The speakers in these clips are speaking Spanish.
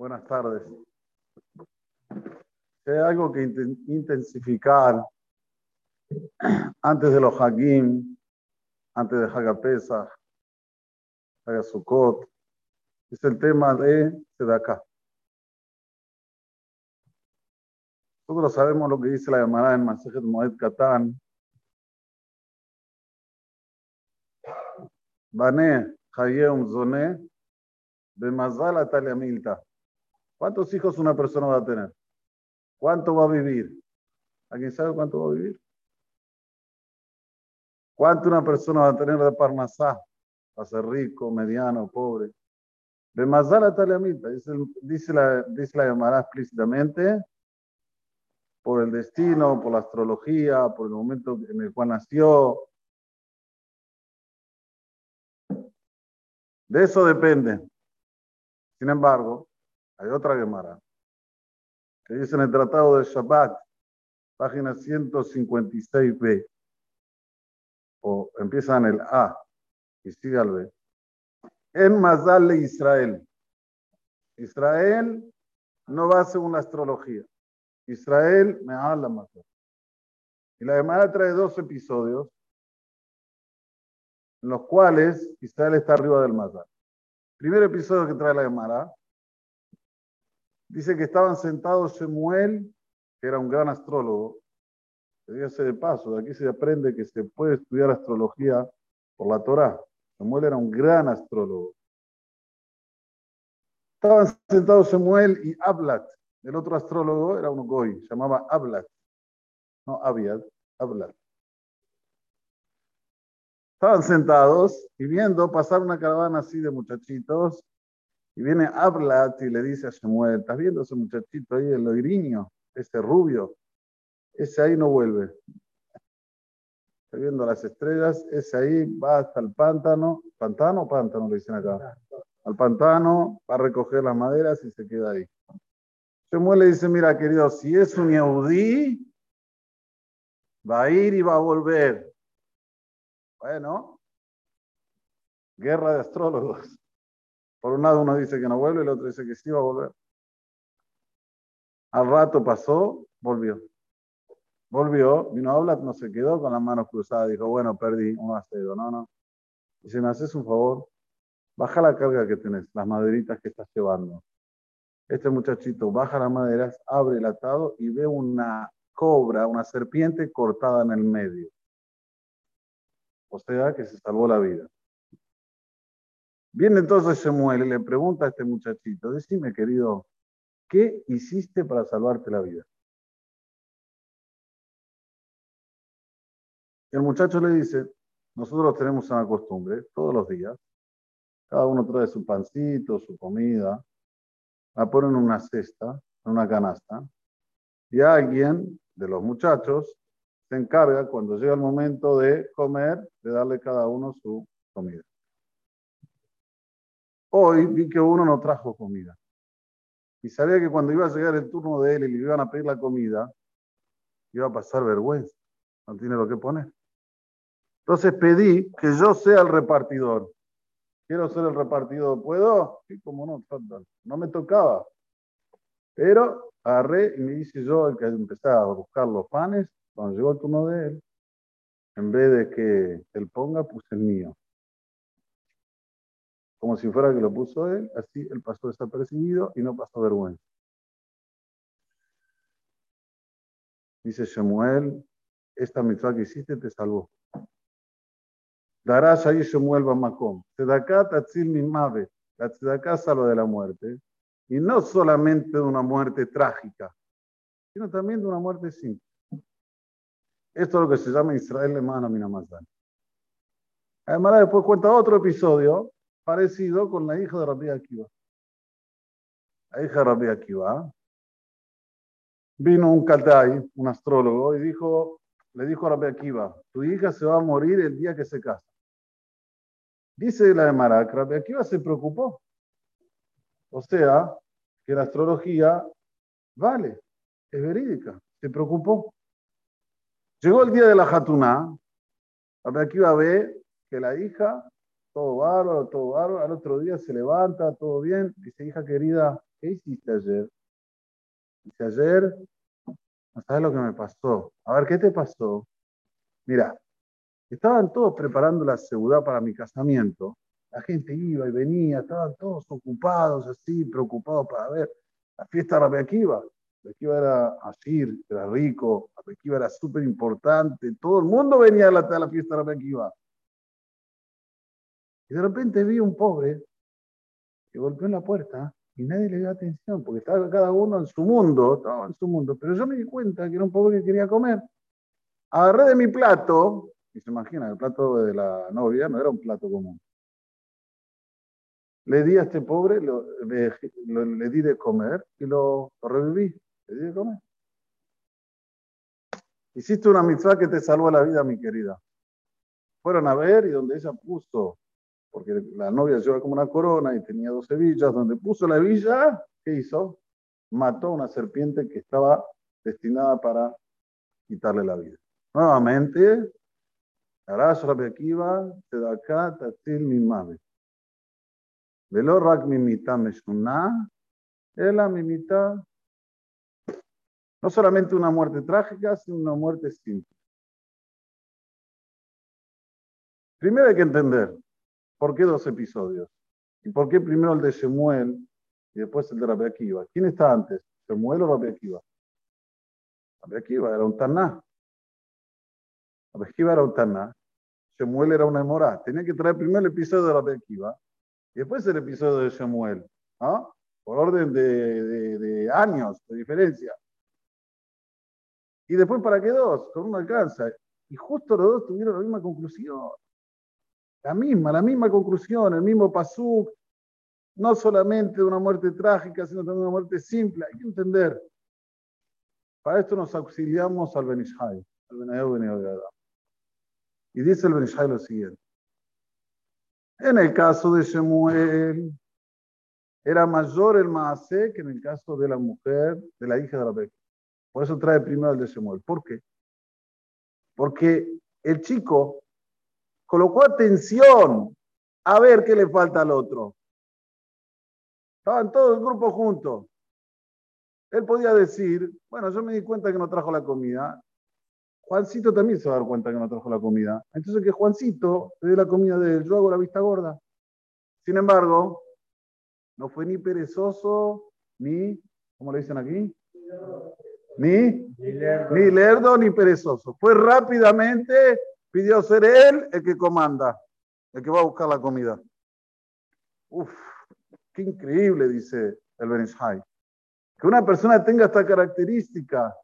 Buenas tardes. Hay algo que intensificar antes de los Hagim, antes de Hagapesa, Hagasukot, es el tema de Sedaka. Nosotros sabemos lo que dice la llamada en Masejet Moed Katan. Bané, Hayem Zoné, Bemazal Atalia Milta. ¿Cuántos hijos una persona va a tener? ¿Cuánto va a vivir? ¿Alguien sabe cuánto va a vivir? ¿Cuánto una persona va a tener de Parnasá? Va a ser rico, mediano, pobre. De Mazala Taliamita, dice, dice la, dice la explícitamente, por el destino, por la astrología, por el momento en el cual nació. De eso depende. Sin embargo, hay otra Gemara que dice en el Tratado de Shabbat, página 156b, o empieza en el A y sigue al B. En Mazal Israel. Israel no va a ser una astrología. Israel me habla más. Y la Gemara trae dos episodios en los cuales Israel está arriba del Mazal. Primer episodio que trae la Gemara Dice que estaban sentados Shemuel, que era un gran astrólogo. Dígase de paso, de aquí se aprende que se puede estudiar astrología por la Torá. Shemuel era un gran astrólogo. Estaban sentados Shemuel y Ablat. El otro astrólogo era un goy, llamaba Ablat. No Abiad, Ablat. Estaban sentados y viendo pasar una caravana así de muchachitos y viene Ablat y le dice a Shemuel, ¿estás viendo ese muchachito ahí, el loiriño, ese rubio? Ese ahí no vuelve. Está viendo las estrellas, ese ahí va hasta el pántano, pantano o pántano le dicen acá. Al pantano, va a recoger las maderas y se queda ahí. Shemuel le dice, mira querido, si es un Yehudí, va a ir y va a volver. Bueno, guerra de astrólogos. Por un lado uno dice que no vuelve, el otro dice que sí va a volver. Al rato pasó, volvió. Volvió, vino a hablar, no se quedó con las manos cruzadas, dijo, bueno, perdí un acero. No, no. Y si me haces un favor, baja la carga que tenés, las maderitas que estás llevando. Este muchachito baja las maderas, abre el atado y ve una cobra, una serpiente cortada en el medio. O sea que se salvó la vida. Viene entonces Samuel y le pregunta a este muchachito, decime querido, ¿qué hiciste para salvarte la vida? el muchacho le dice, nosotros tenemos una costumbre, todos los días, cada uno trae su pancito, su comida, la ponen en una cesta, en una canasta, y alguien de los muchachos se encarga, cuando llega el momento de comer, de darle cada uno su comida. Hoy vi que uno no trajo comida. Y sabía que cuando iba a llegar el turno de él y le iban a pedir la comida, iba a pasar vergüenza. No tiene lo que poner. Entonces pedí que yo sea el repartidor. Quiero ser el repartidor. ¿Puedo? Sí, como no, no me tocaba. Pero agarré y me hice yo el que empezaba a buscar los panes. Cuando llegó el turno de él, en vez de que él ponga, puse el mío como si fuera que lo puso él, así él pasó desapercibido y no pasó vergüenza. Dice Shemuel, esta mitzvah que hiciste te salvó. Darás ahí Shemuel Bamakom. Tzedaká tatzil mimave. La tzedaká salva de la muerte. Y no solamente de una muerte trágica, sino también de una muerte simple. Esto es lo que se llama Israel le manda Minamazán. Además, después cuenta otro episodio parecido con la hija de Rabbi Akiva. La hija de Rabbi Akiva vino un Kaltai, un astrólogo, y dijo, le dijo a Rabbi Akiva, tu hija se va a morir el día que se casa. Dice la de Marak, Rabbi Akiva se preocupó. O sea, que la astrología vale, es verídica, se preocupó. Llegó el día de la Jatuná, Rabbi Akiva ve que la hija todo bárbaro, todo bárbaro. Al otro día se levanta, todo bien. Dice, hija querida, ¿qué hiciste ayer? Dice, ayer, no sabes lo que me pasó. A ver, ¿qué te pasó? Mira, estaban todos preparando la seguridad para mi casamiento. La gente iba y venía, estaban todos ocupados, así, preocupados para ver la fiesta de Rabbi Akiva. Rabbi era así, era rico, Rabbi era súper importante, todo el mundo venía a la, fiesta de Rabbi Akiva. Y de repente vi un pobre que golpeó en la puerta y nadie le dio atención, porque estaba cada uno en su mundo, estaba en su mundo. Pero yo me di cuenta que era un pobre que quería comer. Agarré de mi plato, y se imagina, el plato de la novia no era un plato común. Le di a este pobre, le, di de comer y lo, reviví. Le di de comer. Hiciste una mitzvah que te salvó la vida, mi querida. Fueron a ver y donde ella puso porque la novia lleva como una corona y tenía dos hebillas, donde puso la hebilla, ¿qué hizo? Mató a una serpiente que estaba destinada para quitarle la vida. Nuevamente, Arash Tatil. Velo rak mimita meshuna, ela mimita. No solamente una muerte trágica, sino una muerte simple. Primero hay que entender, ¿Por qué dos episodios? ¿Y por qué primero el de Shemuel y después el de Rabbi Akiva? ¿Quién está antes? ¿Shemuel o Rabbi Akiva? Rabbi Akiva era un taná. Rabbi Akiva era un taná. Shemuel era una emorá. Tenía que traer primero el episodio de Rabbi Akiva y después el episodio de Shemuel. ¿no? Por orden de, de años de diferencia. Y después, ¿para qué dos? Con uno alcanza. Y justo los dos tuvieron la misma conclusión. La misma, la misma conclusión, el mismo pasuk, no solamente de una muerte trágica, sino también una muerte simple. Hay que entender. Para esto nos auxiliamos al Benishai, al Benayot de Y dice el Benishai lo siguiente. En el caso de Shemuel, era mayor el Maasé que en el caso de la mujer, de la hija de la Beca. Por eso trae primero el de Shemuel. ¿Por qué? Porque el chico colocó atención a ver qué le falta al otro. Estaban todos el grupo juntos. Él podía decir, bueno, yo me di cuenta que no trajo la comida. Juancito también se va a dar cuenta que no trajo la comida. Entonces que Juancito le dé la comida de él, yo hago la vista gorda. Sin embargo, no fue ni perezoso, ni, ¿cómo le dicen aquí? Ni, ni lerdo, ni perezoso. Fue rápidamente pidió ser él el que comanda, el que va a buscar la comida. Uf, qué increíble, dice el Benishai. Que una persona tenga esta característica,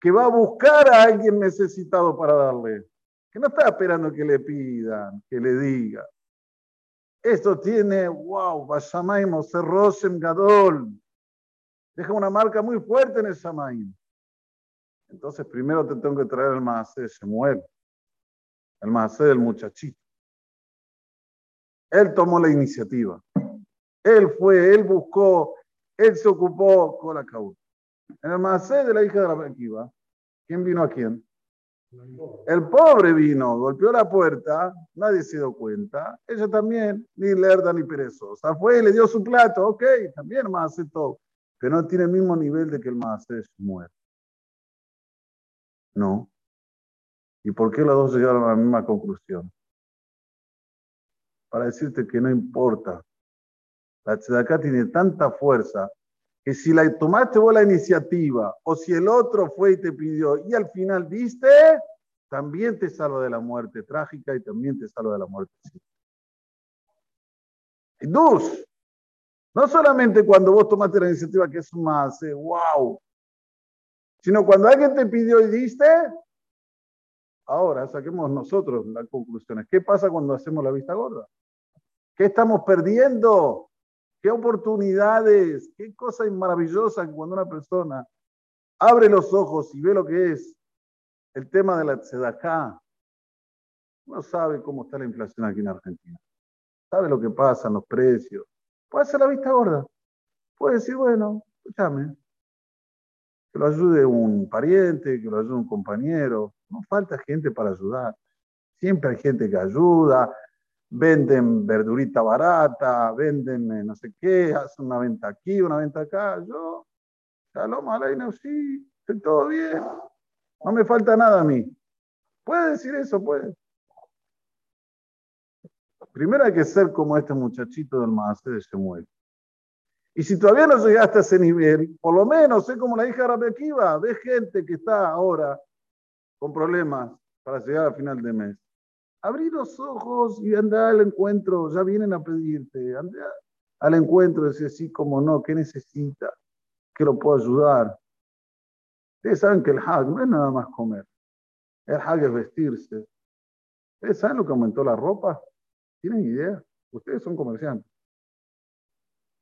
que va a buscar a alguien necesitado para darle, que no está esperando que le pidan, que le digan. Esto tiene, wow, Bashamaim Rosem Gadol. Deja una marca muy fuerte en el Shamaim. Entonces, primero te tengo que traer el Maaseh Shemuel el más del muchachito. Él tomó la iniciativa. Él fue, él buscó, él se ocupó con la causa. En el Maasé de la hija de la Bequiva, ¿quién vino a quién? El pobre vino, golpeó la puerta, nadie se dio cuenta. Ella también, ni lerda ni perezosa. Fue y le dio su plato, ok, también Maasé todo. Pero no tiene el mismo nivel de que el Maasé muere. No. ¿Y por qué los dos llegaron a la misma conclusión? Para decirte que no importa. La tzedaká tiene tanta fuerza que si la tomaste vos la iniciativa o si el otro fue y te pidió y al final diste, también te salva de la muerte trágica y también te salva de la muerte Y dos, no solamente cuando vos tomaste la iniciativa que es más, wow, sino cuando alguien te pidió y diste, Ahora saquemos nosotros las conclusiones. ¿Qué pasa cuando hacemos la vista gorda? ¿Qué estamos perdiendo? ¿Qué oportunidades? ¿Qué cosa maravillosa cuando una persona abre los ojos y ve lo que es el tema de la tzedaká? No sabe cómo está la inflación aquí en Argentina. Sabe lo que pasa en los precios. Puede hacer la vista gorda. Puede decir, bueno, escúchame, que lo ayude un pariente, que lo ayude un compañero. No falta gente para ayudar. Siempre hay gente que ayuda. venden verdurita barata, venden eh, no sé qué, hacen una venta aquí, una venta acá. Yo, Shalom Aleinu, sí, estoy todo bien. No me falta nada a mí. ¿Puede decir eso? Puede. Primero hay que ser como este muchachito del Maase de Shemuel. Y si todavía no llegaste a ese nivel, por lo menos sé como la hija de Rabbi Akiva, ve gente que está ahora con problemas para llegar al final de mes. Abrí los ojos y anda al encuentro, ya vienen a pedirte, anda al encuentro decir sí, como no, ¿qué necesita? ¿Qué lo puedo ayudar? Ustedes saben que el hag no es nada más comer, el hag es vestirse. ¿Ustedes saben lo que aumentó la ropa? ¿Tienen idea? Ustedes son comerciantes.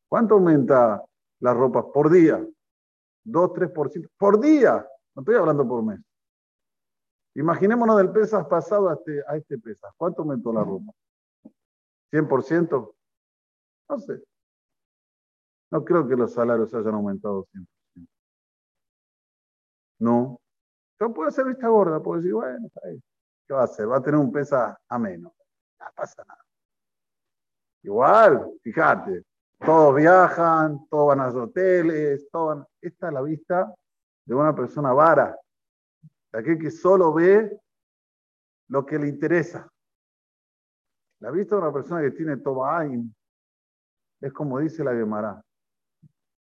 ¿Cuánto aumenta las ropas por día? ¿2, 3%? Por día. No estoy hablando por mes. Imaginémonos del pesas pasado a este, a este pesas. ¿Cuánto aumentó la ropa? ¿100%? No sé. No creo que los salarios hayan aumentado 100%. No. Yo puedo hacer vista gorda, puedo decir, bueno, ¿qué va a hacer? Va a tener un pesa a menos. No pasa nada. Igual, fíjate, todos viajan, todos van a los hoteles, todos Esta es la vista de una persona vara, aquel que solo ve lo que le interesa. La vista de una persona que tiene Tobaim es como dice la Gemara.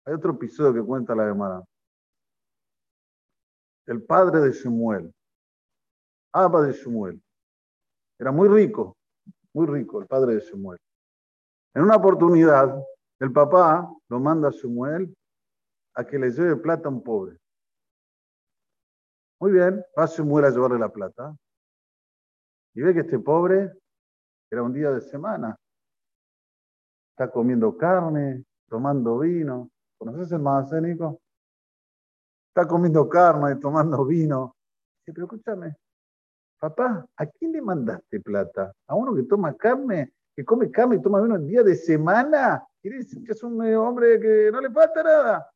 Hay otro episodio que cuenta la Gemara. El padre de Shemuel, Abba de Shemuel, era muy rico, muy rico el padre de Shemuel. En una oportunidad, el papá lo manda a Samuel a que le lleve plata a un pobre. Muy bien, va Samuel a llevarle la plata. Y ve que este pobre era un día de semana. Está comiendo carne, tomando vino. ¿Conoces el macénico? Está comiendo carne, tomando vino. Dice, pero escúchame, papá, ¿a quién le mandaste plata? ¿A uno que toma carne, que come carne y toma vino en día de semana? Quiere decir que es un hombre que no le falta nada.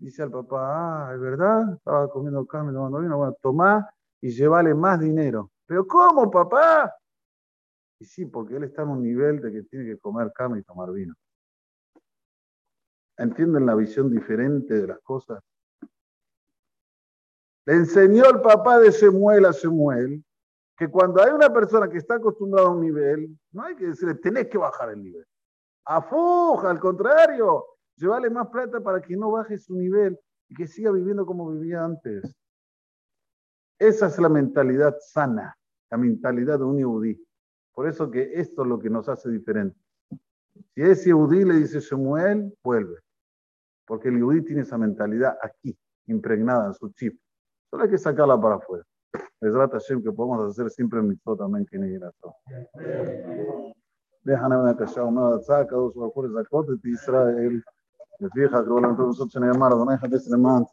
Dice al papá, ah, es verdad, estaba comiendo carne, tomando vino, bueno, tomá y llévale más dinero. Pero ¿cómo, papá? Y sí, porque él está en un nivel de que tiene que comer carne y tomar vino. ¿Entienden la visión diferente de las cosas? Le enseñó el papá de Semuel a Semuel que cuando hay una persona que está acostumbrada a un nivel, no hay que decirle, tenés que bajar el nivel. Afuja, al contrario, llévale más plata para que no baje su nivel y que siga viviendo como vivía antes. Esa es la mentalidad sana, la mentalidad de un yudí. Por eso que esto es lo que nos hace diferentes. Si ese yudí le dice Shemuel, vuelve. Porque el yudí tiene esa mentalidad aquí, impregnada en su chip. Solo hay que sacarla para afuera. Es Hashem que podemos hacer siempre en mitzvot también que ni déjame una casa una saca dos de Israel de fija que van a nosotros en el mar donde deja de ser man